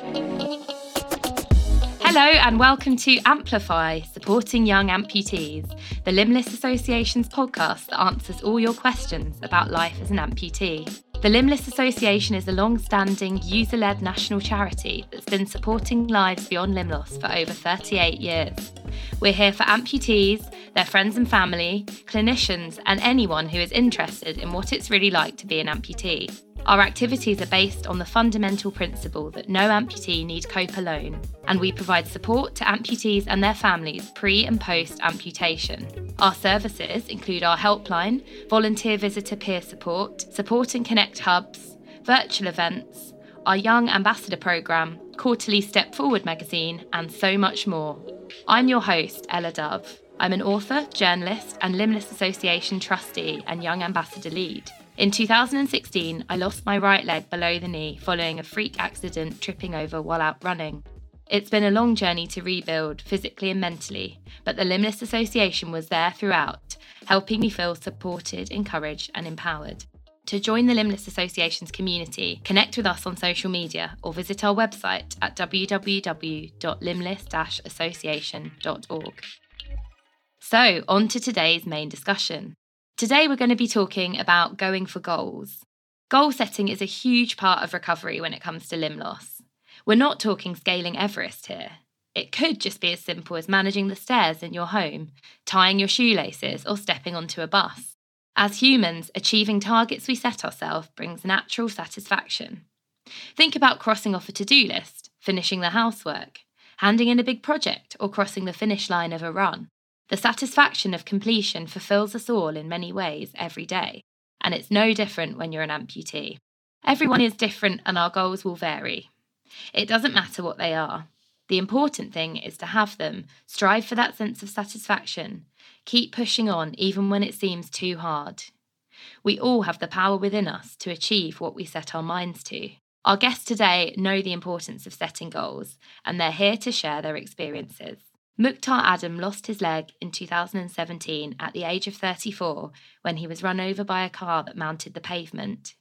Hello and welcome to AmpLAfy, supporting young amputees, the Limbless Association's podcast that answers all your questions about life as an amputee. The Limbless Association is a long standing, user led national charity that's been supporting lives beyond limb loss for over 38 years. We're here for amputees, their friends and family, clinicians, and anyone who is interested in what it's really like to be an amputee. Our activities are based on the fundamental principle that no amputee need cope alone, and we provide support to amputees and their families pre and post amputation. Our services include our helpline, volunteer visitor peer support, support and connect hubs, virtual events, our Young Ambassador programme, quarterly Step Forward magazine, and so much more. I'm your host, Ella Dove. I'm an author, journalist, and Limbless Association trustee and Young Ambassador lead. In 2016, I lost my right leg below the knee following a freak accident tripping over while out running. It's been a long journey to rebuild physically and mentally, but the Limbless Association was there throughout, helping me feel supported, encouraged, and empowered. To join the Limbless Association's community, connect with us on social media or visit our website at www.limbless-association.org. So, on to today's main discussion. Today, we're going to be talking about going for goals. Goal setting is a huge part of recovery when it comes to limb loss. We're not talking scaling Everest here. It could just be as simple as managing the stairs in your home, tying your shoelaces, or stepping onto a bus. As humans, achieving targets we set ourselves brings natural satisfaction. Think about crossing off a to do list, finishing the housework, handing in a big project, or crossing the finish line of a run. The satisfaction of completion fulfills us all in many ways every day, and it's no different when you're an amputee. Everyone is different and our goals will vary. It doesn't matter what they are. The important thing is to have them, strive for that sense of satisfaction, keep pushing on even when it seems too hard. We all have the power within us to achieve what we set our minds to. Our guests today know the importance of setting goals, and they're here to share their experiences. Mukhtar Adam lost his leg in 2017 at the age of 34 when he was run over by a car that mounted the pavement.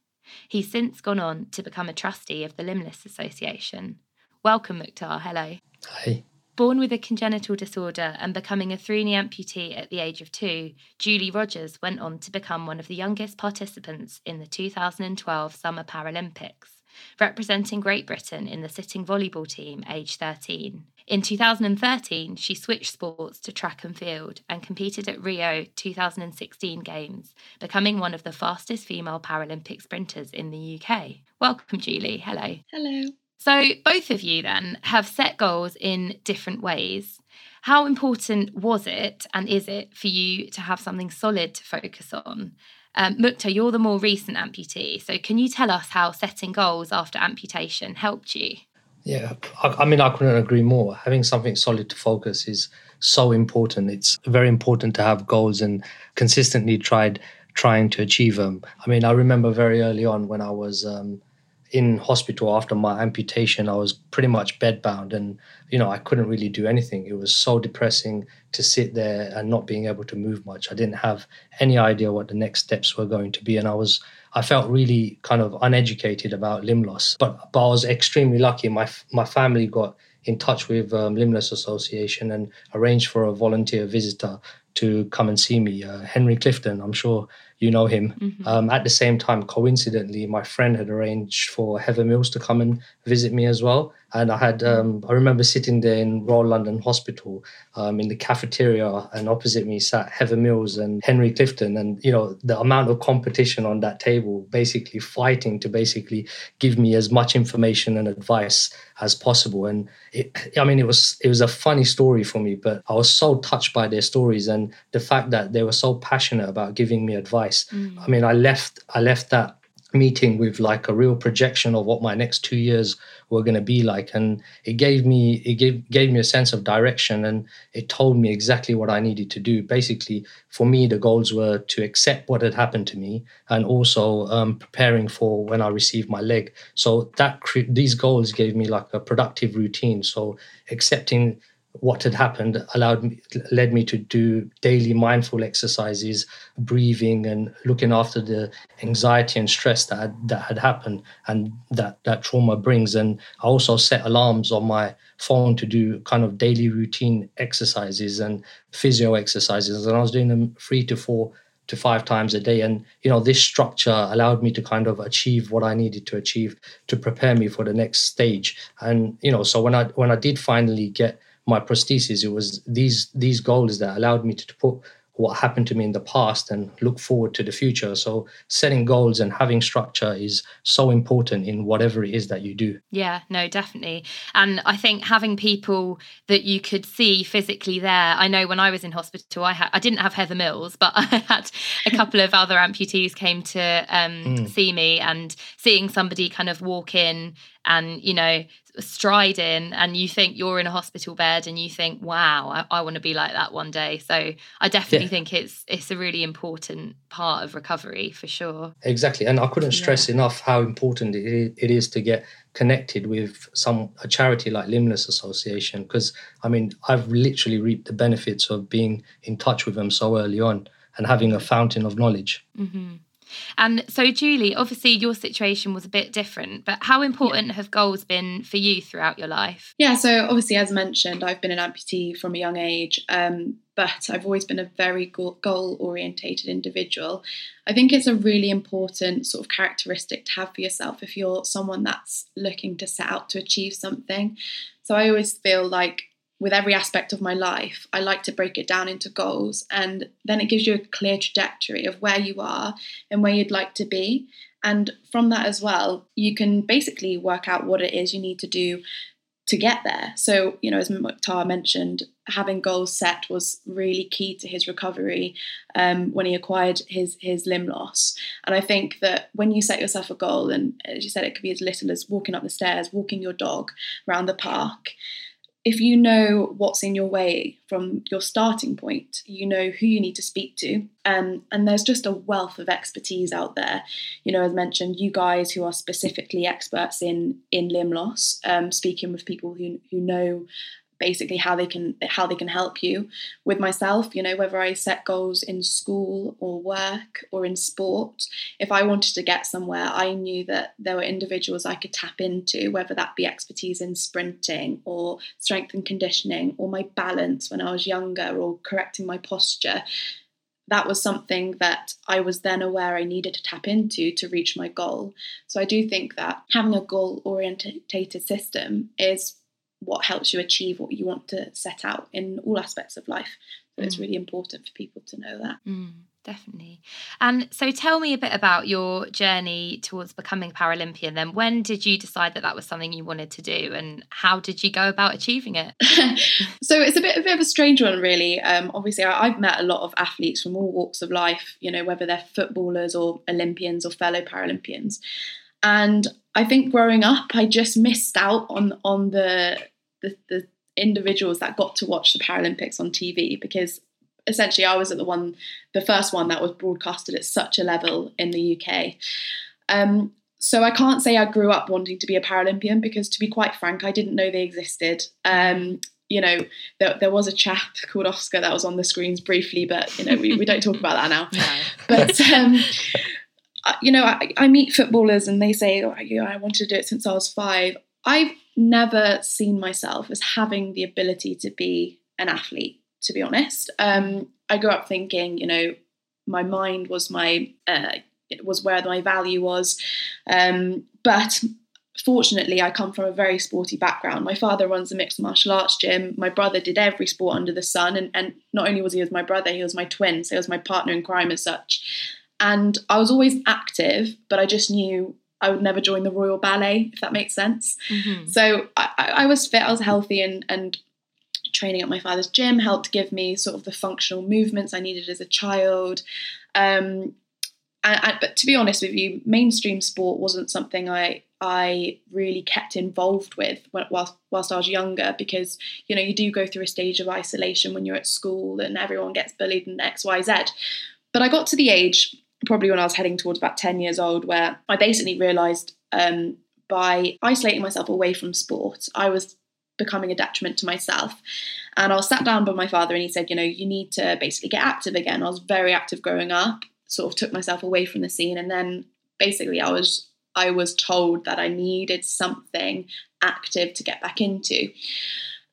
He's since gone on to become a trustee of the Limbless Association. Welcome, Mukhtar. Hello. Hi. Born with a congenital disorder and becoming a through knee amputee at the age of two, Julie Rogers went on to become one of the youngest participants in the 2012 Summer Paralympics, representing Great Britain in the sitting volleyball team aged 13. In 2013, she switched sports to track and field and competed at Rio 2016 Games, becoming one of the fastest female Paralympic sprinters in the UK. Welcome, Julie. Hello. Hello. So, both of you then have set goals in different ways. How important was it and is it for you to have something solid to focus on? Um, Mukhtar, you're the more recent amputee, so can you tell us how setting goals after amputation helped you? Yeah, I, I, mean, I couldn't agree more. Having something solid to focus is so important. It's very important to have goals and consistently tried trying to achieve them. I mean, I remember very early on when I was um, in hospital after my amputation, I was pretty much bedbound and, you know, I couldn't really do anything. It was so depressing to sit there and not being able to move much. I didn't have any idea what the next steps were going to be. And I was I felt really kind of uneducated about limb loss. But, but I was extremely lucky. My, my family got in touch with um, Limbless Association and arranged for a volunteer visitor to come and see me, uh, Henry Clifton. I'm sure you know him. Mm-hmm. Um, at the same time, coincidentally, my friend had arranged for Heather Mills to come and visit me as well. And I had, um, I remember sitting there in Royal London Hospital um, in the cafeteria, and opposite me sat Heather Mills and Henry Clifton. And, you know, the amount of competition on that table, basically fighting to basically give me as much information and advice as possible. And it, I mean, it was, it was a funny story for me, but I was so touched by their stories and the fact that they were so passionate about giving me advice. Mm. I mean, I left, I left that meeting with like a real projection of what my next two years were going to be like and it gave me it gave gave me a sense of direction and it told me exactly what i needed to do. Basically for me the goals were to accept what had happened to me and also um, preparing for when i received my leg. So that these goals gave me like a productive routine. So accepting what had happened allowed me led me to do daily mindful exercises breathing and looking after the anxiety and stress that had, that had happened and that that trauma brings. And i also set alarms on my phone to do kind of daily routine exercises and physio exercises. And i was doing them 3 to 4 to five times a day. And you know this structure allowed me to kind of achieve what i needed to achieve to prepare me for the next stage. And you know so when i when i did finally get my prosthesis. It was these these goals that allowed me to put what happened to me in the past and look forward to the future. So setting goals and having structure is so important in whatever it is that you do. Yeah, no, definitely. And I think having people that you could see physically there. I know when I was in hospital, I had I didn't have Heather Mills, but I had a couple of other amputees came to um, mm. see me and seeing somebody kind of walk in and you know striding and you think you're in a hospital bed and you think wow i, I want to be like that one day so i definitely yeah. think it's it's a really important part of recovery for sure exactly and i couldn't stress yeah. enough how important it is to get connected with some a charity like limbless association because i mean i've literally reaped the benefits of being in touch with them so early on and having a fountain of knowledge mm-hmm. And so, Julie, obviously your situation was a bit different, but how important yeah. have goals been for you throughout your life? Yeah, so obviously, as mentioned, I've been an amputee from a young age, um, but I've always been a very goal orientated individual. I think it's a really important sort of characteristic to have for yourself if you're someone that's looking to set out to achieve something. So, I always feel like with every aspect of my life, I like to break it down into goals. And then it gives you a clear trajectory of where you are and where you'd like to be. And from that as well, you can basically work out what it is you need to do to get there. So, you know, as Mukhtar mentioned, having goals set was really key to his recovery um, when he acquired his his limb loss. And I think that when you set yourself a goal, and as you said, it could be as little as walking up the stairs, walking your dog around the park, if you know what's in your way from your starting point, you know who you need to speak to. Um, and there's just a wealth of expertise out there. You know, as mentioned, you guys who are specifically experts in in limb loss, um, speaking with people who who know basically how they can how they can help you with myself you know whether i set goals in school or work or in sport if i wanted to get somewhere i knew that there were individuals i could tap into whether that be expertise in sprinting or strength and conditioning or my balance when i was younger or correcting my posture that was something that I was then aware I needed to tap into to reach my goal. So I do think that having a goal orientated system is what helps you achieve what you want to set out in all aspects of life. So mm. it's really important for people to know that. Mm, definitely. And so tell me a bit about your journey towards becoming Paralympian then. When did you decide that that was something you wanted to do and how did you go about achieving it? so it's a bit, a bit of a strange one, really. Um, obviously, I, I've met a lot of athletes from all walks of life, you know, whether they're footballers or Olympians or fellow Paralympians. And I think growing up, I just missed out on on the the, the individuals that got to watch the Paralympics on TV because essentially I was at the one, the first one that was broadcasted at such a level in the UK. Um, so I can't say I grew up wanting to be a Paralympian because, to be quite frank, I didn't know they existed. Um, you know, there, there, was a chap called Oscar that was on the screens briefly, but you know, we, we don't talk about that now. No. But um, you know, I, I, meet footballers and they say, oh, you know, I wanted to do it since I was five. I've never seen myself as having the ability to be an athlete, to be honest. Um, I grew up thinking, you know, my mind was my, uh, was where my value was. Um, but fortunately, I come from a very sporty background. My father runs a mixed martial arts gym. My brother did every sport under the sun. And, and not only was he was my brother, he was my twin. So he was my partner in crime as such. And I was always active, but I just knew I would never join the Royal Ballet, if that makes sense. Mm-hmm. So I, I, was fit, I was healthy, and, and training at my father's gym helped give me sort of the functional movements I needed as a child. Um, and, and, but to be honest with you, mainstream sport wasn't something I I really kept involved with whilst whilst I was younger because you know you do go through a stage of isolation when you're at school and everyone gets bullied and X Y Z. But I got to the age probably when I was heading towards about 10 years old, where I basically realised um, by isolating myself away from sport, I was becoming a detriment to myself. And I was sat down by my father and he said, you know, you need to basically get active again. I was very active growing up, sort of took myself away from the scene. And then basically I was I was told that I needed something active to get back into.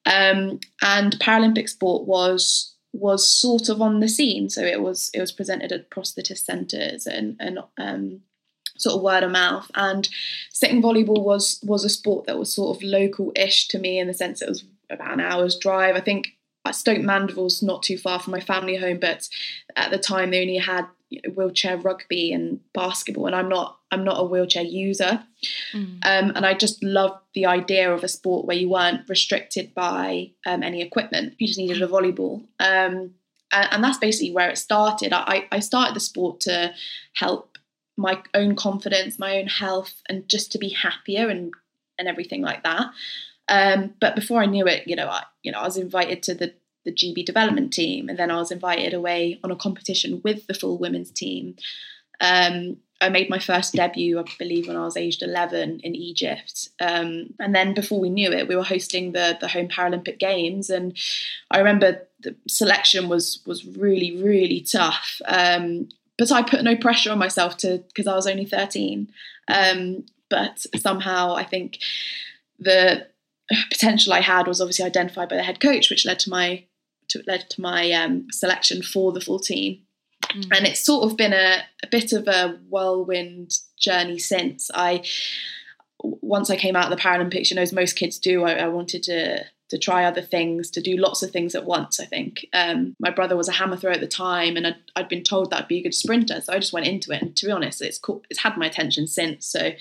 Um, and Paralympic sport was was sort of on the scene. So it was it was presented at prosthetist centres and and um, sort of word of mouth. And sitting volleyball was was a sport that was sort of local-ish to me in the sense it was about an hour's drive. I think Stoke Mandeville's not too far from my family home, but at the time they only had wheelchair rugby and basketball, and I'm not I'm not a wheelchair user, mm. um, and I just loved the idea of a sport where you weren't restricted by um, any equipment. You just needed a volleyball, um, and, and, that's basically where it started. I, I started the sport to help my own confidence, my own health, and just to be happier and and everything like that. Um, but before I knew it, you know, I you know I was invited to the the GB development team, and then I was invited away on a competition with the full women's team. Um, I made my first debut, I believe, when I was aged 11 in Egypt. Um, and then before we knew it, we were hosting the, the home Paralympic Games. And I remember the selection was, was really, really tough. Um, but I put no pressure on myself to because I was only 13. Um, but somehow I think the potential I had was obviously identified by the head coach, which led to my to, led to my um, selection for the full team. Mm. And it's sort of been a, a bit of a whirlwind journey since. I once I came out of the Paralympics, you know, as most kids do, I, I wanted to to try other things, to do lots of things at once. I think um, my brother was a hammer thrower at the time, and I'd, I'd, been told that I'd be a good sprinter, so I just went into it. And to be honest, it's cool. It's had my attention since. So, mm.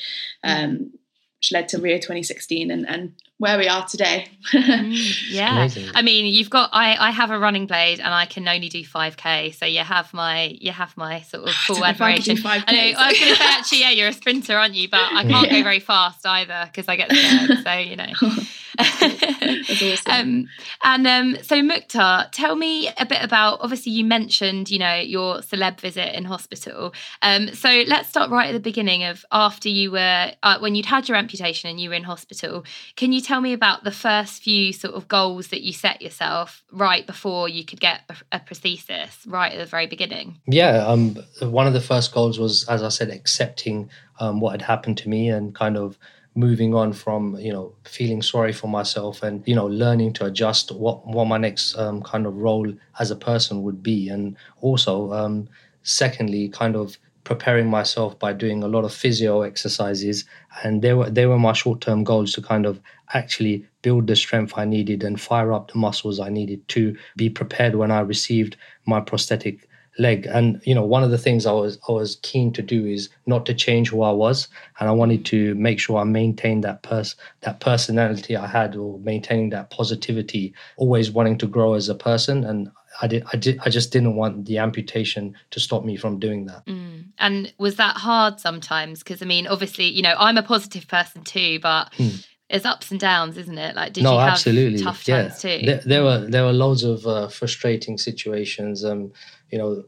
um, which led to Rio 2016, and, and where we are today. mm, yeah. Amazing. I mean, you've got I I have a running blade and I can only do 5k. So you have my you have my sort of full admiration. I, know, I was going to say actually yeah, you're a sprinter, aren't you? But I can't yeah. go very fast either because I get scared. so, you know. That's awesome. Um, and um, so Mukhtar, tell me a bit about obviously you mentioned, you know, your celeb visit in hospital. Um, so let's start right at the beginning of after you were uh, when you'd had your amputation and you were in hospital. Can you tell me about the first few sort of goals that you set yourself right before you could get a, prosthesis, right at the very beginning? Yeah, um, one of the first goals was, as I said, accepting um, what had happened to me and kind of moving on from you know feeling sorry for myself and you know learning to adjust what what my next um, kind of role as a person would be. And also um, secondly kind of preparing myself by doing a lot of physio exercises. And they were they were my short-term goals to kind of actually build the strength I needed and fire up the muscles I needed to be prepared when I received my prosthetic leg and you know one of the things I was I was keen to do is not to change who I was and I wanted to make sure I maintained that pers that personality I had or maintaining that positivity always wanting to grow as a person and I did, I did, I just didn't want the amputation to stop me from doing that. Mm. And was that hard sometimes? Because I mean, obviously, you know, I'm a positive person too, but mm. it's ups and downs, isn't it? Like, did no, you have absolutely. tough times yeah. too? There, there, were there were loads of uh, frustrating situations. Um, you know,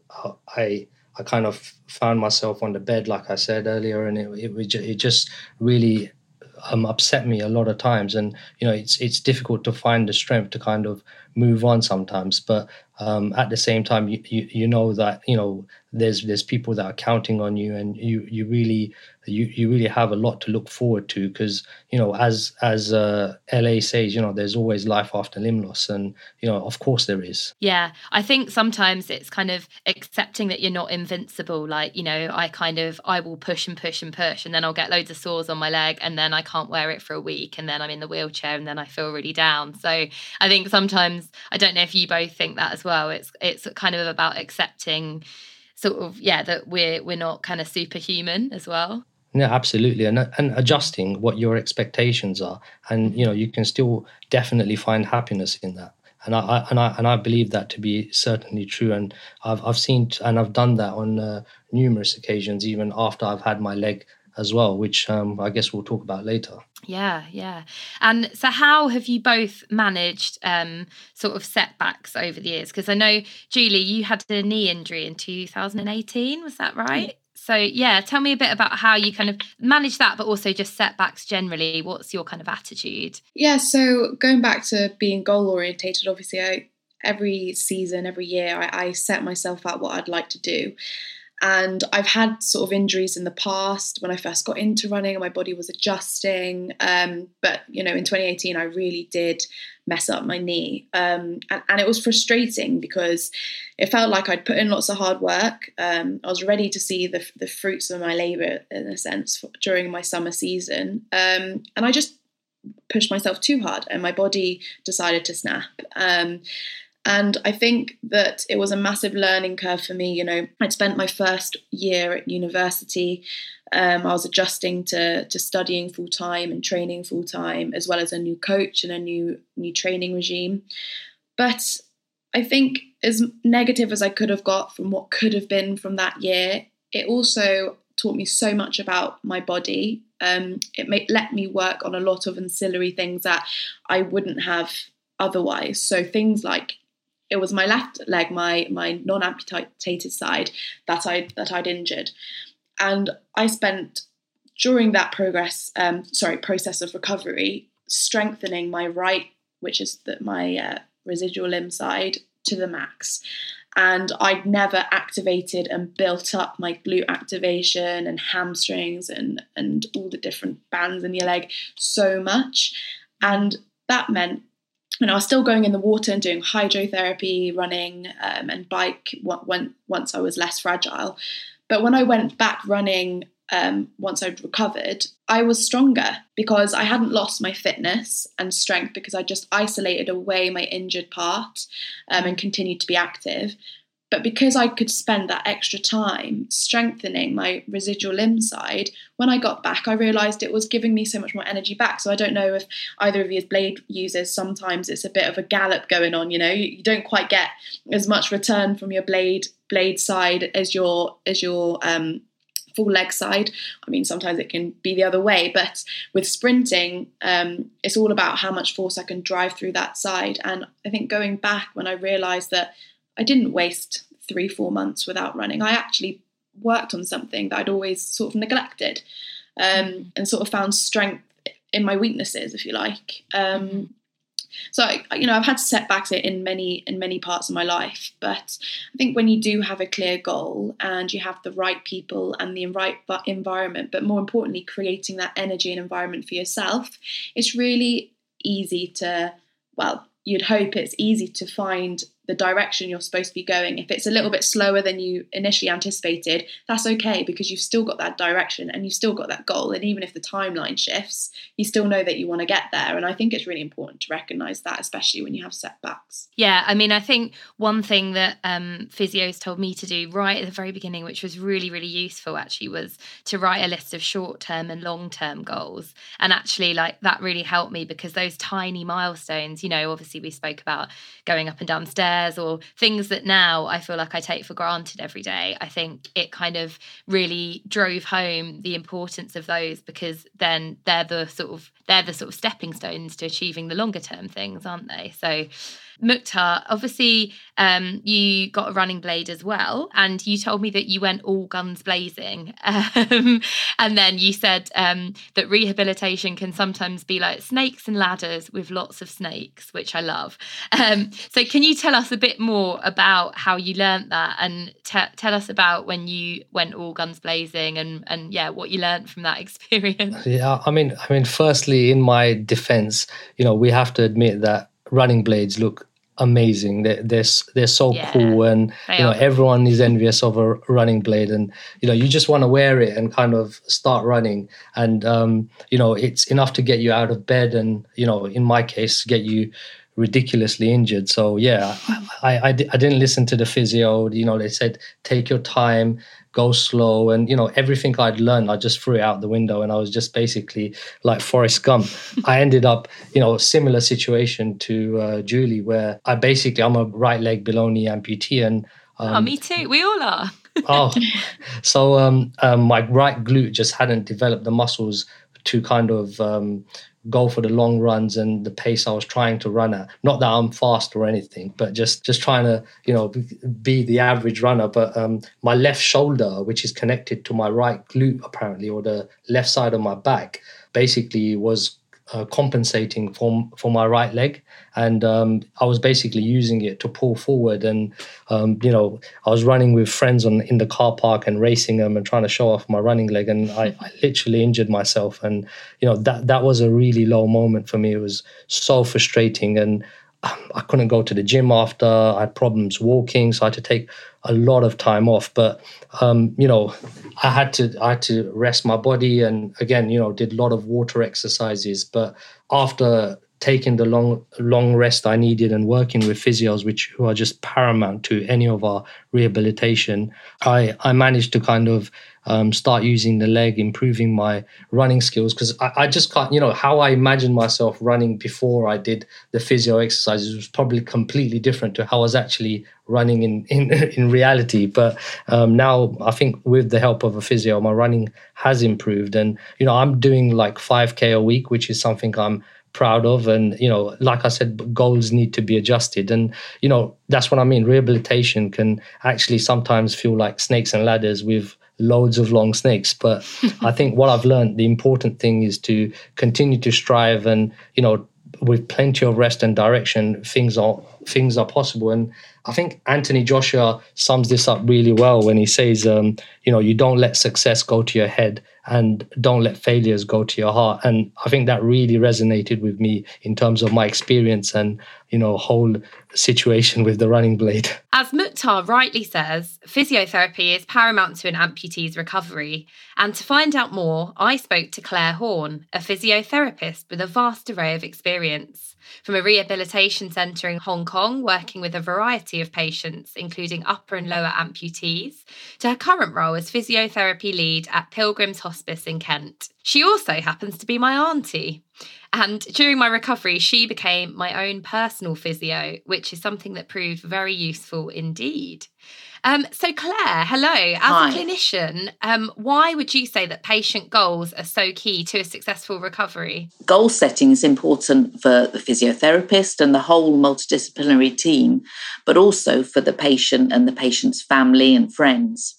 I I kind of found myself on the bed, like I said earlier, and it it, it just really um, upset me a lot of times. And you know it's it's difficult to find the strength to kind of move on sometimes. But um, at the same time you, you, you know that you know there's there's people that are counting on you and you you really you you really have a lot to look forward to because you know as as uh, la says you know there's always life after limb loss and you know of course there is. Yeah i think sometimes it's kind of accepting that you're not invincible like you know i kind of i will push and push and push and then i'll get loads of sores on my leg and then i can't wear it for a week and then i'm in the wheelchair and then i feel really down. So i think sometimes i don't know if you both think that as well it's it's kind of about accepting sort of yeah that we're we're not kind of superhuman as well yeah absolutely and and adjusting what your expectations are and you know you can still definitely find happiness in that and I, and I and I believe that to be certainly true. And I've I've seen and I've done that on uh, numerous occasions, even after I've had my leg as well, which um, I guess we'll talk about later. Yeah, yeah. And so, how have you both managed um, sort of setbacks over the years? Because I know, Julie, you had a knee injury in 2018, was that right? So, yeah, tell me a bit about how you kind of manage that, but also just setbacks generally. What's your kind of attitude? Yeah, so going back to being goal orientated, obviously, I every season, every year, I, I set myself out what I'd like to do. And I've had sort of injuries in the past when I first got into running and my body was adjusting. Um, but, you know, in 2018, I really did mess up my knee. Um, and, and, it was frustrating because it felt like I'd put in lots of hard work. Um, I was ready to see the, the fruits of my labor, in a sense, for, during my summer season. Um, and I just pushed myself too hard and my body decided to snap. Um, and I think that it was a massive learning curve for me. You know, I'd spent my first year at university. Um, I was adjusting to to studying full time and training full time, as well as a new coach and a new new training regime. But I think as negative as I could have got from what could have been from that year, it also taught me so much about my body. Um, it made, let me work on a lot of ancillary things that I wouldn't have otherwise. So things like it was my left leg, my my non-amputated side that I that I'd injured, and I spent during that progress, um, sorry, process of recovery, strengthening my right, which is the, my uh, residual limb side, to the max. And I'd never activated and built up my glute activation and hamstrings and and all the different bands in your leg so much, and that meant and I was still going in the water and doing hydrotherapy, running, um, and bike once I was less fragile. But when I went back running um, once I'd recovered, I was stronger because I hadn't lost my fitness and strength because I just isolated away my injured part um, and continued to be active. But because I could spend that extra time strengthening my residual limb side, when I got back, I realized it was giving me so much more energy back. So I don't know if either of you as blade users, sometimes it's a bit of a gallop going on, you know, you, don't quite get as much return from your blade blade side as your as your um, full leg side. I mean, sometimes it can be the other way, but with sprinting, um, it's all about how much force I can drive through that side. And I think going back when I realized that I didn't waste three, four months without running. I actually worked on something that I'd always sort of neglected um, mm-hmm. and sort of found strength in my weaknesses, if you like. Um, mm-hmm. so I, you know, I've had setbacks in many in many parts of my life, but I think when you do have a clear goal and you have the right people and the right environment, but more importantly, creating that energy and environment for yourself, it's really easy to well you'd hope it's easy to find the direction you're supposed to be going. If it's a little bit slower than you initially anticipated, that's okay because you've still got that direction and you've still got that goal. And even if the timeline shifts, you still know that you want to get there. And I think it's really important to recognize that, especially when you have setbacks. Yeah, I mean, I think one thing that um, physios told me to do right at the very beginning, which was really, really useful actually, was to write a list of short term and long term goals. And actually, like that really helped me because those tiny milestones, you know, obviously we spoke about going up and down stairs or things that now I feel like I take for granted every day. I think it kind of really drove home the importance of those because then they're the sort of they're the sort of stepping stones to achieving the longer term things, aren't they? So Mukhtar, obviously, um, you got a running blade as well, and you told me that you went all guns blazing. Um, and then you said um, that rehabilitation can sometimes be like snakes and ladders with lots of snakes, which I love. Um, so, can you tell us a bit more about how you learnt that, and t- tell us about when you went all guns blazing, and and yeah, what you learnt from that experience? Yeah, I mean, I mean, firstly, in my defense, you know, we have to admit that running blades look amazing. They're they're, they're so yeah, cool, and you know everyone is envious of a running blade, and you know you just want to wear it and kind of start running, and um, you know it's enough to get you out of bed, and you know in my case get you ridiculously injured. So yeah, I, I, I didn't listen to the physio. You know they said take your time go slow. And you know everything i'd learned i just threw it out the window and i was just basically like forrest gump. I ended up you know a similar situation to uh, julie where i basically i'm a right leg below knee amputee and um, oh me too. We all are. Oh so um, um, my right glute just hadn't developed. The muscles to kind of um, go for the long runs and the pace I was trying to run at. Not that I'm fast or anything, but just just trying to you know be the average runner. But um, my left shoulder, which is connected to my right glute apparently, or the left side of my back, basically was uh, compensating for for my right leg, and um, I was basically using it to pull forward. And um, you know, I was running with friends on in the car park and racing them and trying to show off my running leg, and I, I literally injured myself. And you know, that that was a really low moment for me. It was so frustrating, and I couldn't go to the gym after. I had problems walking, so I had to take a lot of time off. But um, you know, I had to I had to rest my body, and again, you know, did a lot of water exercises. But after taking the long long rest I needed and working with physios, which who are just paramount to any of our rehabilitation, I I managed to kind of um, start using the leg, improving my running skills because I, I, just can't, you know, how I imagined myself running before I did the physio exercises was probably completely different to how I was actually running in in, in reality. But um, now I think with the help of a physio, my running has improved, and you know, I'm doing like 5k a week, which is something I'm proud of and you know like i said goals need to be adjusted and you know that's what i mean rehabilitation can actually sometimes feel like snakes and ladders with loads of long snakes. But I think what I've learned, the important thing is to continue to strive and, you know, with plenty of rest and direction, things are things are possible. And I think Anthony Joshua sums this up really well when he says, um, you know, you don't let success go to your head and don't let failures go to your heart. And I think that really resonated with me in terms of my experience and, you know, whole situation with the running blade. As Mukhtar rightly says, physiotherapy is paramount to an amputee's recovery. And to find out more, I spoke to Clare Horne, a physiotherapist with a vast array of experience from a rehabilitation centre in Hong Kong, working with a variety of patients, including upper and lower amputees, to her current role as physiotherapy lead at Pilgrim's Hospice in Kent. She also happens to be my auntie. And during my recovery, she became my own personal physio, which is something that proved very useful indeed. Um, so, Clare, hello. As Hi. a clinician, um, why would you say that patient goals are so key to a successful recovery? Goal setting is important for the physiotherapist and the whole multidisciplinary team, but also for the patient and the patient's family and friends.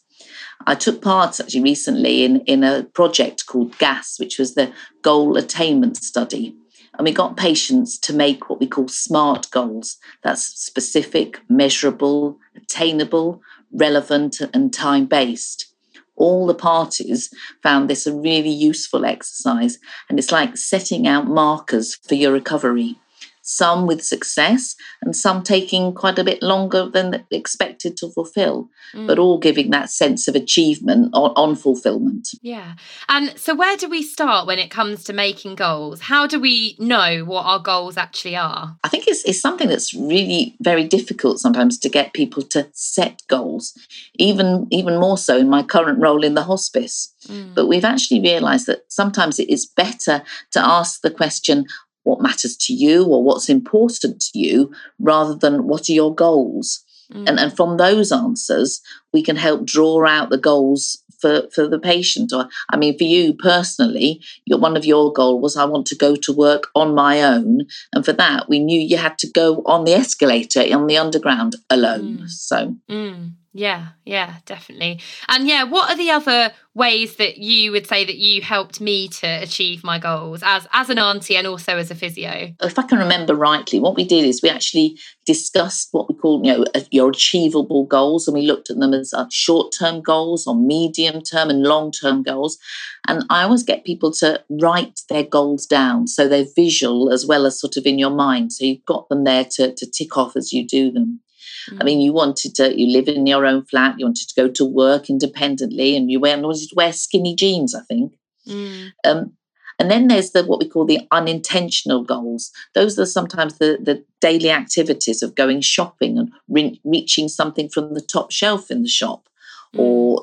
I took part actually recently in, in a project called GAS, which was the Goal Attainment Study. And we got patients to make what we call SMART goals. That's specific, measurable, attainable, relevant, and time based. All the parties found this a really useful exercise, and it's like setting out markers for your recovery some with success and some taking quite a bit longer than expected to fulfill, mm. but all giving that sense of achievement on, on fulfillment. Yeah. And so, where do we start when it comes to making goals? How do we know what our goals actually are? I think it's, it's something that's really very difficult sometimes to get people to set goals, even, even more so in my current role in the hospice. Mm. But we've actually realized that sometimes it is better to ask the question, what matters to you or what's important to you rather than what are your goals. Mm. And, and from those answers, we can help draw out the goals for, for the patient. Or, I mean, for you personally, your, one of your goals was I want to go to work on my own. And for that, we knew you had to go on the escalator on the underground alone. Mm. So. Mm. Yeah, yeah, definitely. And yeah, what are the other ways that you would say that you helped me to achieve my goals as as an auntie and also as a physio? If I can remember rightly, what we did is we actually discussed what we call, you know, your achievable goals, and we looked at them as uh, short-term goals or medium-term and long-term goals. And I always get people to write their goals down so they're visual as well as sort of in your mind. So you've got them there to, to tick off as you do them. Mm. I mean, you wanted to, you live in your own flat, you wanted to go to work independently, and you wanted to wear skinny jeans, I think. Mm. Um, and then there's the what we call the unintentional goals. Those are sometimes the, the daily activities of going shopping and re- reaching something from the top shelf in the shop, mm. or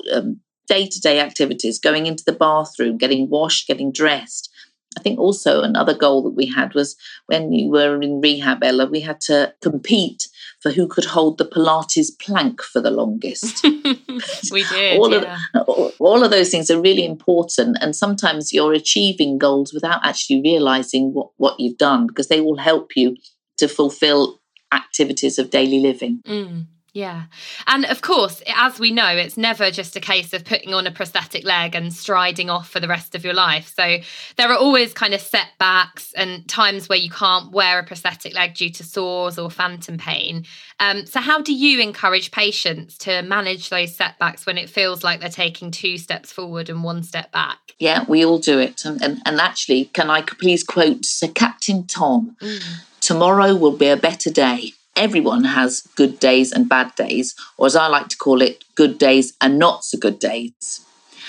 day to day activities, going into the bathroom, getting washed, getting dressed. I think also another goal that we had was when you were in rehab, Ella, we had to compete for who could hold the Pilates plank for the longest. we did. all, yeah. of, all of those things are really important. And sometimes you're achieving goals without actually realizing what, what you've done because they will help you to fulfill activities of daily living. Mm. Yeah. And of course, as we know, it's never just a case of putting on a prosthetic leg and striding off for the rest of your life. So there are always kind of setbacks and times where you can't wear a prosthetic leg due to sores or phantom pain. Um, so, how do you encourage patients to manage those setbacks when it feels like they're taking two steps forward and one step back? Yeah, we all do it. And, and, and actually, can I please quote Sir Captain Tom? Mm. Tomorrow will be a better day everyone has good days and bad days, or as I like to call it, good days and not so good days.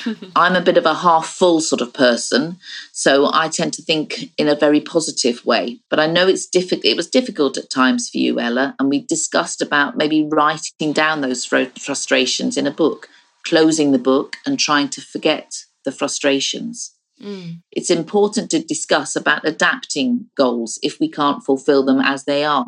I'm a bit of a half full sort of person, so I tend to think in a very positive way. But I know it's difficult. It was difficult at times for you, Ella, and we discussed about maybe writing down those frustrations in a book, closing the book, and trying to forget the frustrations. Mm. It's important to discuss about adapting goals if we can't fulfill them as they are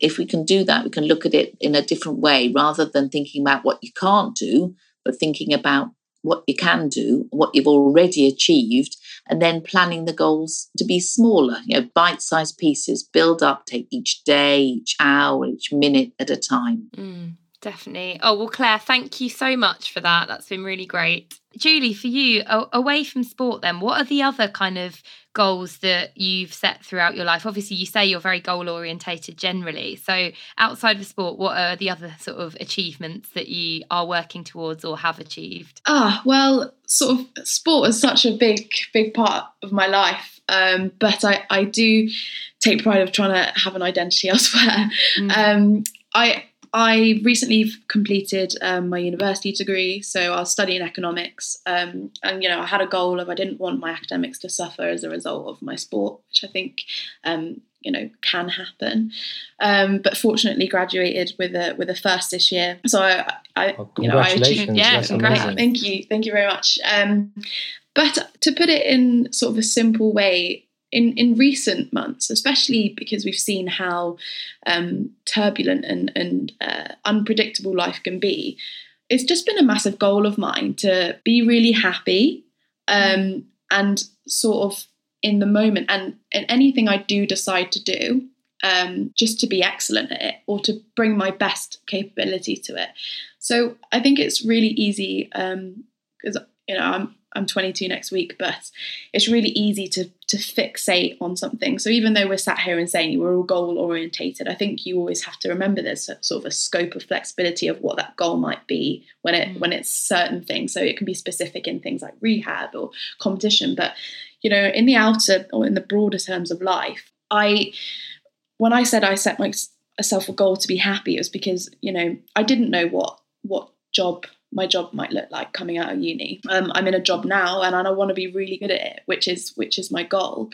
if we can do that, we can look at it in a different way rather than thinking about what you can't do, but thinking about what you can do, what you've already achieved, and then planning the goals to be smaller, you know, bite sized pieces, build up, take each day, each hour, each minute at a time. Mm, definitely. Oh, well, Clare, thank you so much for that. That's been really great. Julie, for you, away from sport, then, what are the other kind of goals that you've set throughout your life? Obviously, you say you're very goal orientated generally. So, outside of sport, what are the other sort of achievements that you are working towards or have achieved? Ah, well, sort of sport is such a big, big part of my life. Um, but I, I do take pride of trying to have an identity elsewhere. Mm. Um, I I recently completed um, my university degree, so I was studying economics. Um, and you know, I had a goal of I didn't want my academics to suffer as a result of my sport, which I think um, you know can happen. Um, but fortunately, graduated with a with a first this year. So I, I well, you know, I achieved, yeah. Thank you, thank you very much. Um, but to put it in sort of a simple way, in, in recent months, especially because we've seen how um, turbulent and, and uh, unpredictable life can be, it's just been a massive goal of mine to be really happy um, and sort of in the moment. And, and anything I do decide to do, um, just to be excellent at it or to bring my best capability to it. So I think it's really easy because um, you know I'm I'm 22 next week, but it's really easy to to fixate on something. So even though we're sat here and saying we're all goal orientated, I think you always have to remember there's sort of a scope of flexibility of what that goal might be when it mm. when it's certain things. So it can be specific in things like rehab or competition, but you know, in the outer or in the broader terms of life, I when I said I set myself a goal to be happy, it was because you know I didn't know what what job my job might look like coming out of uni. Um, I'm in a job now, and I want to be really good at it, which is which is my goal.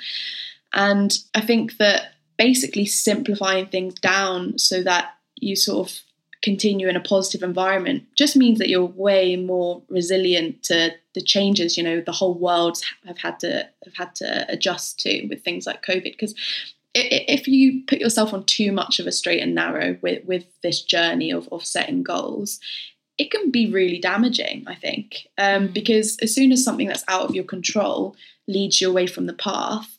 And I think that basically simplifying things down so that you sort of continue in a positive environment just means that you're way more resilient to the changes you know the whole world have had to have had to adjust to with things like covid because if you put yourself on too much of a straight and narrow with, with this journey of, of setting goals, it can be really damaging, I think, um, mm. because as soon as something that's out of your control leads you away from the path,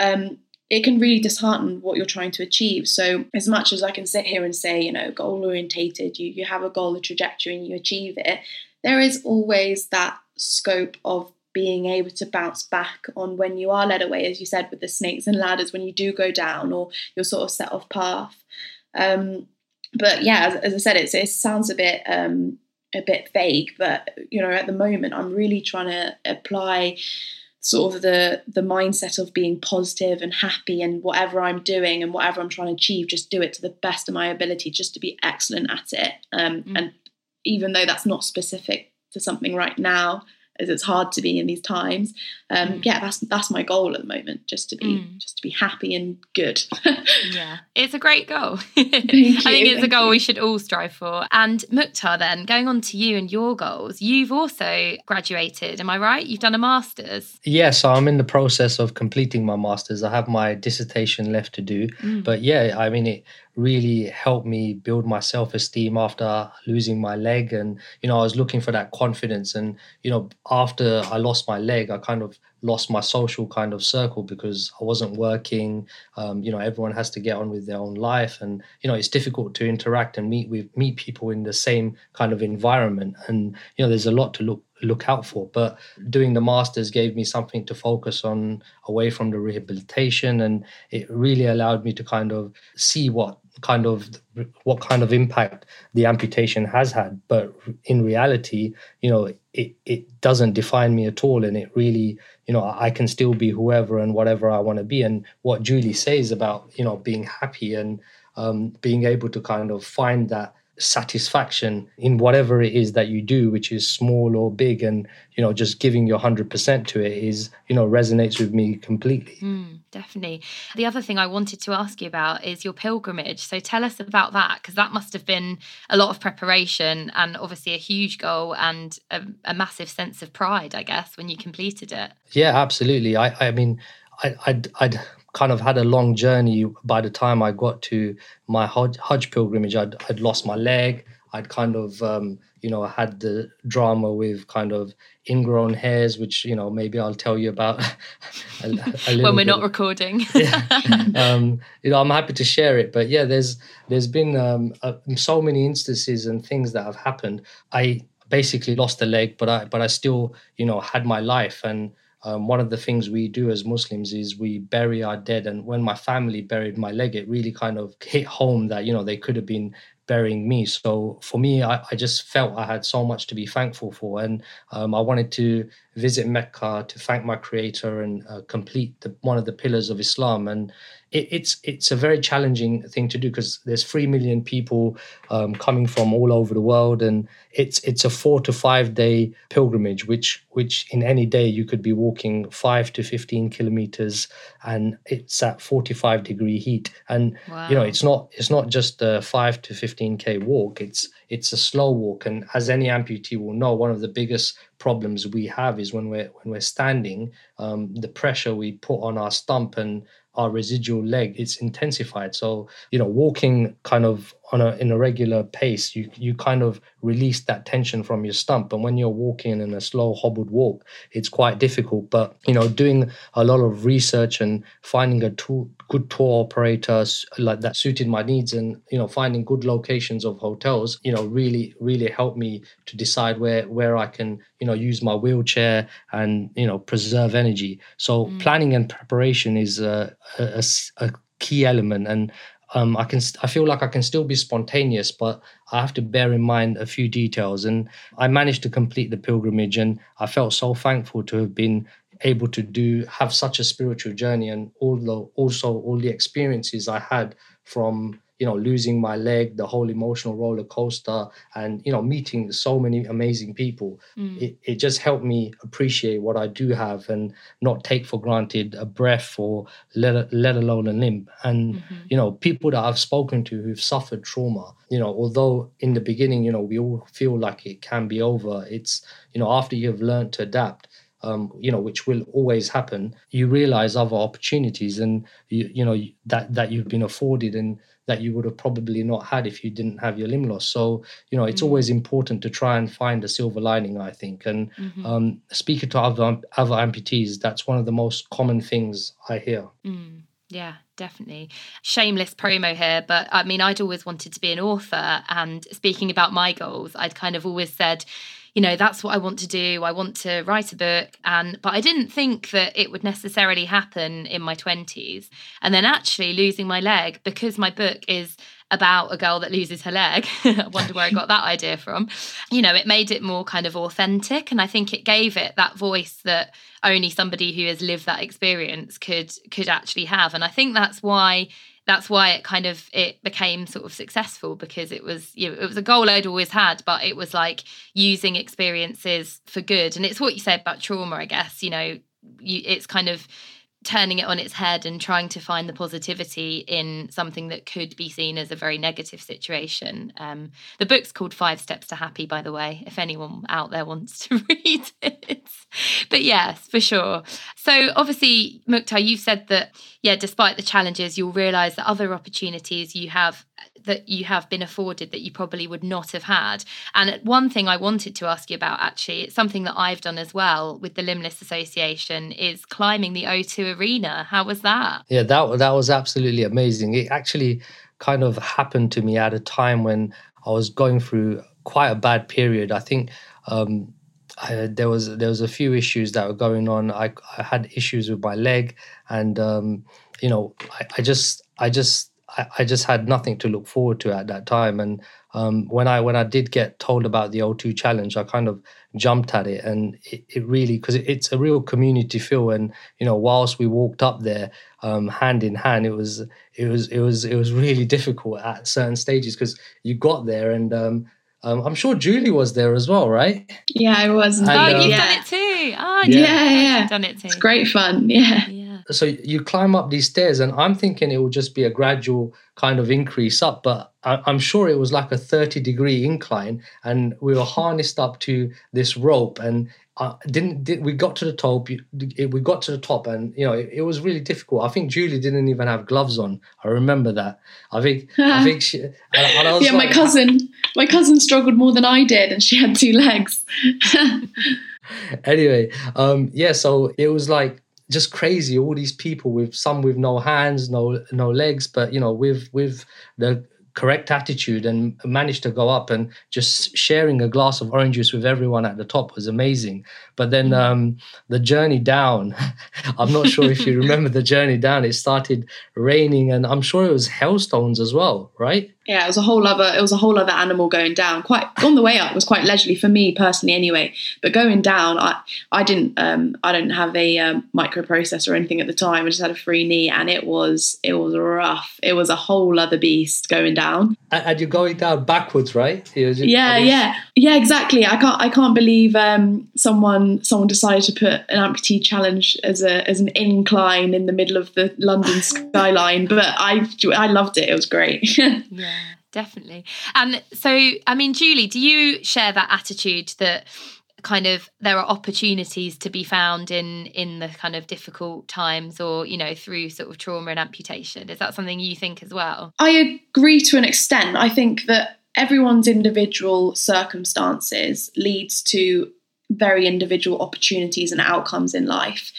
um, it can really dishearten what you're trying to achieve. So, as much as I can sit here and say, you know, goal orientated, you, you have a goal, a trajectory, and you achieve it, there is always that scope of being able to bounce back on when you are led away, as you said, with the snakes and ladders, when you do go down or you're sort of set off path. Um, but yeah, as, as I said, it sounds a bit um, a bit vague, but you know, at the moment, I'm really trying to apply sort of the the mindset of being positive and happy and whatever I'm doing and whatever I'm trying to achieve, just do it to the best of my ability, just to be excellent at it. Um, mm. And even though that's not specific to something right now, as it's hard to be in these times. Um, Mm. Yeah, that's that's my goal at the moment, just to be Mm. just to be happy and good. Yeah, it's a great goal. I you, think it's a goal you. we should all strive for. And Mukhtar, then going on to you and your goals, you've also graduated. Am I right? You've done a master's. Yeah, so I'm in the process of completing my masters. I have my dissertation left to do, Mm. but yeah, I mean, it really helped me build my self esteem after losing my leg. And, you know, I was looking for that confidence. And, you know, after I lost my leg, I kind of lost my social kind of circle because I wasn't working. Um, you know, everyone has to get on with their own life. And, you know, it's difficult to interact and meet with meet people in the same kind of environment. And, you know, there's a lot to look look out for. But doing the masters gave me something to focus on away from the rehabilitation, and it really allowed me to kind of see what kind of what kind of impact the amputation has had. But in reality, you know, it it doesn't define me at all, and it really, you know, I can still be whoever and whatever I want to be. And what Julie says about you know being happy and um, being able to kind of find that satisfaction in whatever it is that you do which is small or big and you know just giving your 100% to it is you know resonates with me completely Mm, definitely. The other thing I wanted to ask you about is your pilgrimage. So tell us about that because that must have been a lot of preparation and obviously a huge goal and a, a massive sense of pride, I guess, when you completed it. yeah absolutely i i mean I, I'd, I'd kind of had a long journey by the time i got to my hajj, hajj pilgrimage I'd, I'd lost my leg i'd kind of um, you know had the drama with kind of ingrown hairs which you know maybe i'll tell you about a, a little when we're bit. not recording. Yeah. um, you know, I'm happy to share it. But yeah, there's there's been um, uh, so many instances and things that have happened. I basically lost a leg, but I but I still you know had my life. And um, one of the things we do as Muslims is we bury our dead. And when my family buried my leg, it really kind of hit home that you know they could have been burying me. So for me, I, I just felt I had so much to be thankful for, and um, I wanted to visit Mecca to thank my Creator and uh, complete the, one of the pillars of Islam. And it, it's it's a very challenging thing to do because there's three million people um, coming from all over the world, and it's it's a four to five day pilgrimage, which which in any day you could be walking five to fifteen kilometers, and it's at 45 degree heat. And wow. you know it's not it's not just a 5 to 15k walk it's it's a slow walk and as any amputee will know one of the biggest problems we have is when we're when we're standing um, the pressure we put on our stump and our residual leg it's intensified. So you know walking kind of on a in a regular pace you you kind of release that tension from your stump. And when you're walking in a slow hobbled walk it's quite difficult. But you know doing a lot of research and finding a tool, good tour operator like that suited my needs and you know finding good locations of hotels you know really really helped me to decide where where I can you know use my wheelchair and you know preserve energy. So Mm. planning and preparation is a a key element. And um, I can I feel like I can still be spontaneous, but I have to bear in mind a few details. And I managed to complete the pilgrimage, and I felt so thankful to have been able to do have such a spiritual journey, and although also all the experiences I had from you know losing my leg, the whole emotional roller coaster, and you know meeting so many amazing people Mm. it, it just helped me appreciate what I do have and not take for granted a breath or let, let alone a limb. And, Mhm. you know, people that I've spoken to who've suffered trauma, you know, although in the beginning, you know, we all feel like it can be over, it's, you know, after you've learned to adapt, um, you know, which will always happen, you realize other opportunities and, you, you know, that, that you've been afforded and that you would have probably not had if you didn't have your limb loss. So, you know, it's Mm. always important to try and find a silver lining, I think. And Mhm. um, speaking to other other amputees, that's one of the most common things I hear. Mm, yeah, definitely. Shameless promo here, but I mean, I'd always wanted to be an author. And speaking about my goals, I'd kind of always said, you know, that's what I want to do. I want to write a book. And, but I didn't think that it would necessarily happen in my 20s. And then actually losing my leg because my book is about a girl that loses her leg. I wonder where I got that idea from. You know, it made it more kind of authentic. And I think it gave it that voice that only somebody who has lived that experience could could actually have. And I think that's why that's why it kind of it became sort of successful because it was you know, it was a goal I'd always had, but it was like using experiences for good. And it's what you said about trauma, I guess. You know, you, it's kind of turning it on its head and trying to find the positivity in something that could be seen as a very negative situation. Um, the book's called Five Steps to Happy, by the way, if anyone out there wants to read it. But yes, for sure. So obviously, Mukhtar, you've said that, yeah, despite the challenges, you'll realise that other opportunities you have that you have been afforded that you probably would not have had. And one thing I wanted to ask you about actually, it's something that I've done as well with the Limbless Association, is climbing the O2 Arena. How was that? Yeah, that that was absolutely amazing. It actually kind of happened to me at a time when I was going through quite a bad period. I think um, I, there was there was a few issues that were going on. I, I had issues with my leg, and um, you know, I, I just I just I, I just had nothing to look forward to at that time. And um, when I when I did get told about the O2 challenge, I kind of jumped at it, and it, it really because it, it's a real community feel. And you know, whilst we walked up there um, hand in hand, it was it was it was it was really difficult at certain stages because you got there and. Um, um, I'm sure Julie was there as well, right? Yeah, I was. And, oh, you've yeah. done it too. Oh, yeah, yeah, yeah. done it too. It's great fun. Yeah. So you climb up these stairs and i'm thinking it will just be a gradual kind of increase up but I, am sure it was like a 30 degree incline and we were harnessed up to this rope and uh, didn't did, we got to the top we got to the top and you know it, it, was really difficult. I think julie didn't even have gloves on. I remember that. I think i think she and, and yeah like, my cousin my cousin struggled more than i did and she had two legs. Anyway um yeah so it was like just crazy all these people with some with no hands no no legs but you know with with the correct attitude and managed to go up and just sharing a glass of orange juice with everyone at the top was amazing. But then mm. um, the journey down i'm not sure if you remember the journey down. It started raining and i'm sure it was hailstones as well right yeah, it was a whole other it was a whole other animal going down. Quite on the way up was quite leisurely for me personally, anyway. But going down, I I didn't um I don't have a um, microprocessor or anything at the time. I just had a free knee, and it was it was rough. It was a whole other beast going down. And you're going down backwards, right? Just, yeah, yeah, yeah, exactly. I can't I can't believe um someone someone decided to put an amputee challenge as a as an incline in the middle of the London skyline. But I I loved it. It was great. yeah definitely. And so, I mean, Julie, do you share that attitude that kind of there are opportunities to be found in in the kind of difficult times or you know through sort of trauma and amputation? Is that something you think as well? I agree to an extent. I think that everyone's individual circumstances leads to very individual opportunities and outcomes in life.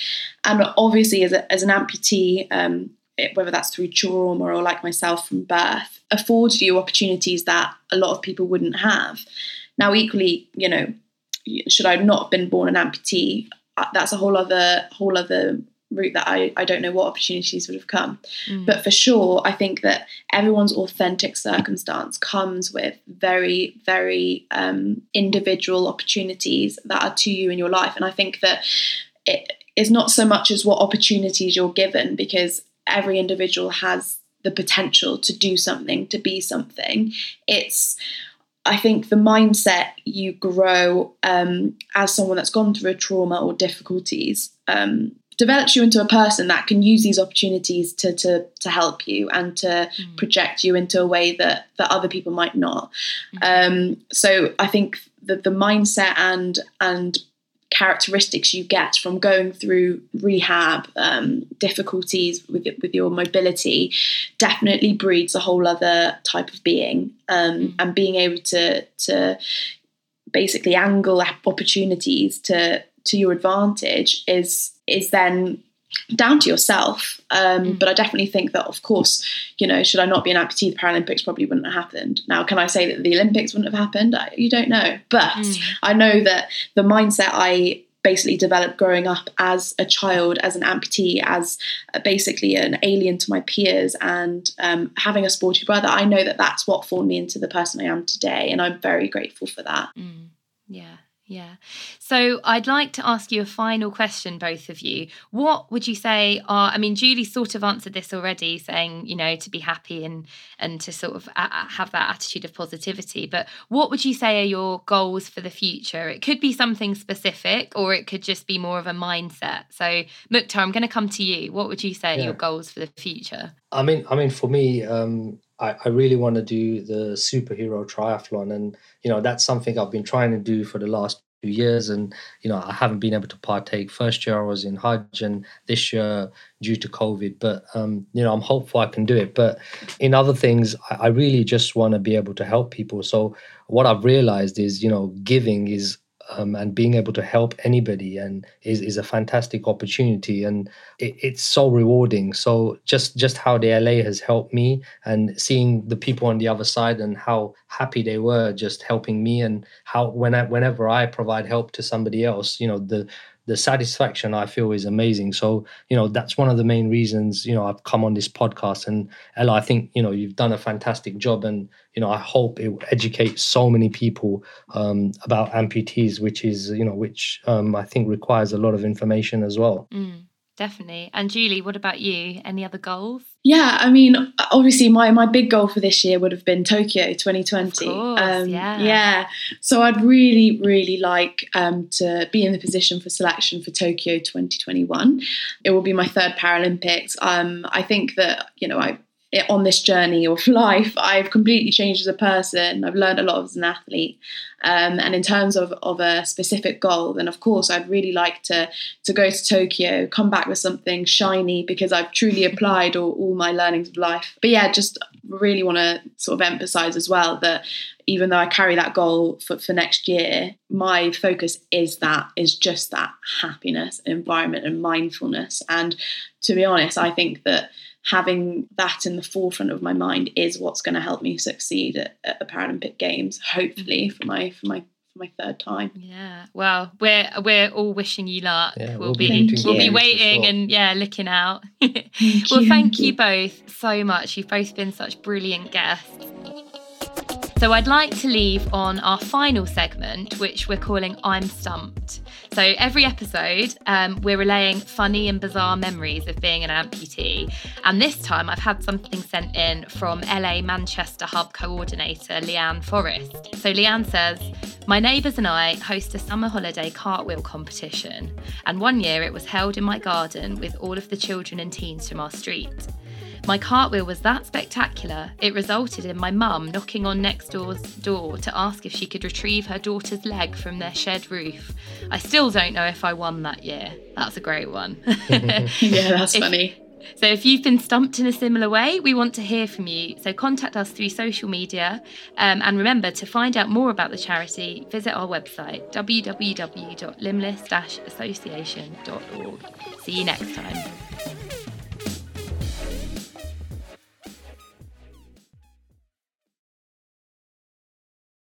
And obviously as, a, as an amputee um, whether that's through trauma or like myself from birth, affords you opportunities that a lot of people wouldn't have. Now, equally, you know, should I not have been born an amputee, uh, that's a whole other whole other route that I, I don't know what opportunities would have come. Mm. But for sure, I think that everyone's authentic circumstance comes with very, very um, individual opportunities that are to you in your life. And I think that it is not so much as what opportunities you're given, because every individual has the potential to do something, to be something. It's I think the mindset you grow um, as someone that's gone through a trauma or difficulties um, develops you into a person that can use these opportunities to to to help you and to mm. project you into a way that that other people might not. Mm. Um, so I think that the mindset and and characteristics you get from going through rehab um, difficulties with with your mobility definitely breeds a whole other type of being um, mm. and being able to to basically angle opportunities to to your advantage is is then down to yourself. Um, mm. But I definitely think that, of course, you know, should I not be an amputee, the Paralympics probably wouldn't have happened. Now, can I say that the Olympics wouldn't have happened? I, you don't know. But mm. I know that the mindset I basically developed growing up as a child, as an amputee, as basically an alien to my peers, and um, having a sporty brother, I know that that's what formed me into the person I am today. And I'm very grateful for that. Mm. Yeah Yeah. So I'd like to ask you a final question, both of you. What would you say are, I mean, Julie sort of answered this already, saying, you know, to be happy and and to sort of a- have that attitude of positivity. But what would you say are your goals for the future? It could be something specific or it could just be more of a mindset. So Mukhtar, I'm going to come to you. What would you say yeah. are your goals for the future? I mean, I mean, for me, um, I, I really want to do the superhero triathlon and you know that's something i've been trying to do for the last few years and you know i haven't been able to partake. First year i was in hajj and this year due to covid but um, you know i'm hopeful i can do it. But in other things I, I really just want to be able to help people. So what i've realized is you know giving is um, and being able to help anybody and is, is a fantastic opportunity. And it, it's so rewarding. So just just how the LA has helped me and seeing the people on the other side and how happy they were just helping me and how when I, whenever i provide help to somebody else you know the the satisfaction I feel is amazing. So, you know, that's one of the main reasons, you know, I've come on this podcast. And Ella, I think, you know, you've done a fantastic job. And, you know, I hope it educates so many people um, about amputees, which is, you know, which um, I think requires a lot of information as well. Mm definitely. And Julie, what about you? Any other goals? Yeah, I mean, obviously, my my big goal for this year would have been Tokyo 2020. Course, um, yeah, yeah. So I'd really, really like um, to be in the position for selection for Tokyo 2021. It will be my third Paralympics. Um, I think that you know I on this journey of life, I've completely changed as a person. I've learned a lot as an athlete. Um, and in terms of, of a specific goal, then of course I'd really like to to go to Tokyo, come back with something shiny because I've truly applied all, all my learnings of life. But yeah, just really want to sort of emphasize as well that even though I carry that goal for, for next year, my focus is that is just that happiness, environment, and mindfulness. And to be honest, I think that having that in the forefront of my mind is what's going to help me succeed at, at, the Paralympic Games, hopefully mm-hmm. for my for my for my third time. Yeah. Well, we're we're all wishing you luck. Yeah, we'll, we'll, be, be we'll be waiting sure. and yeah, looking out. thank well, you. thank you both so much. You've both been such brilliant guests. So I'd like to leave on our final segment, which we're calling I'm Stumped. So every episode, um, we're relaying funny and bizarre memories of being an amputee. And this time I've had something sent in from LA Manchester Hub coordinator Leanne Forrest. So Leanne says, My neighbours and I host a summer holiday cartwheel competition. And one year it was held in my garden with all of the children and teens from our street. My cartwheel was that spectacular, it resulted in my mum knocking on next door's door to ask if she could retrieve her daughter's leg from their shed roof. I still don't know if I won that year. That's a great one. yeah, that's if, funny. So, if you've been stumped in a similar way, we want to hear from you. So, contact us through social media. Um, and remember, to find out more about the charity, visit our website www.limbless association.org. See you next time.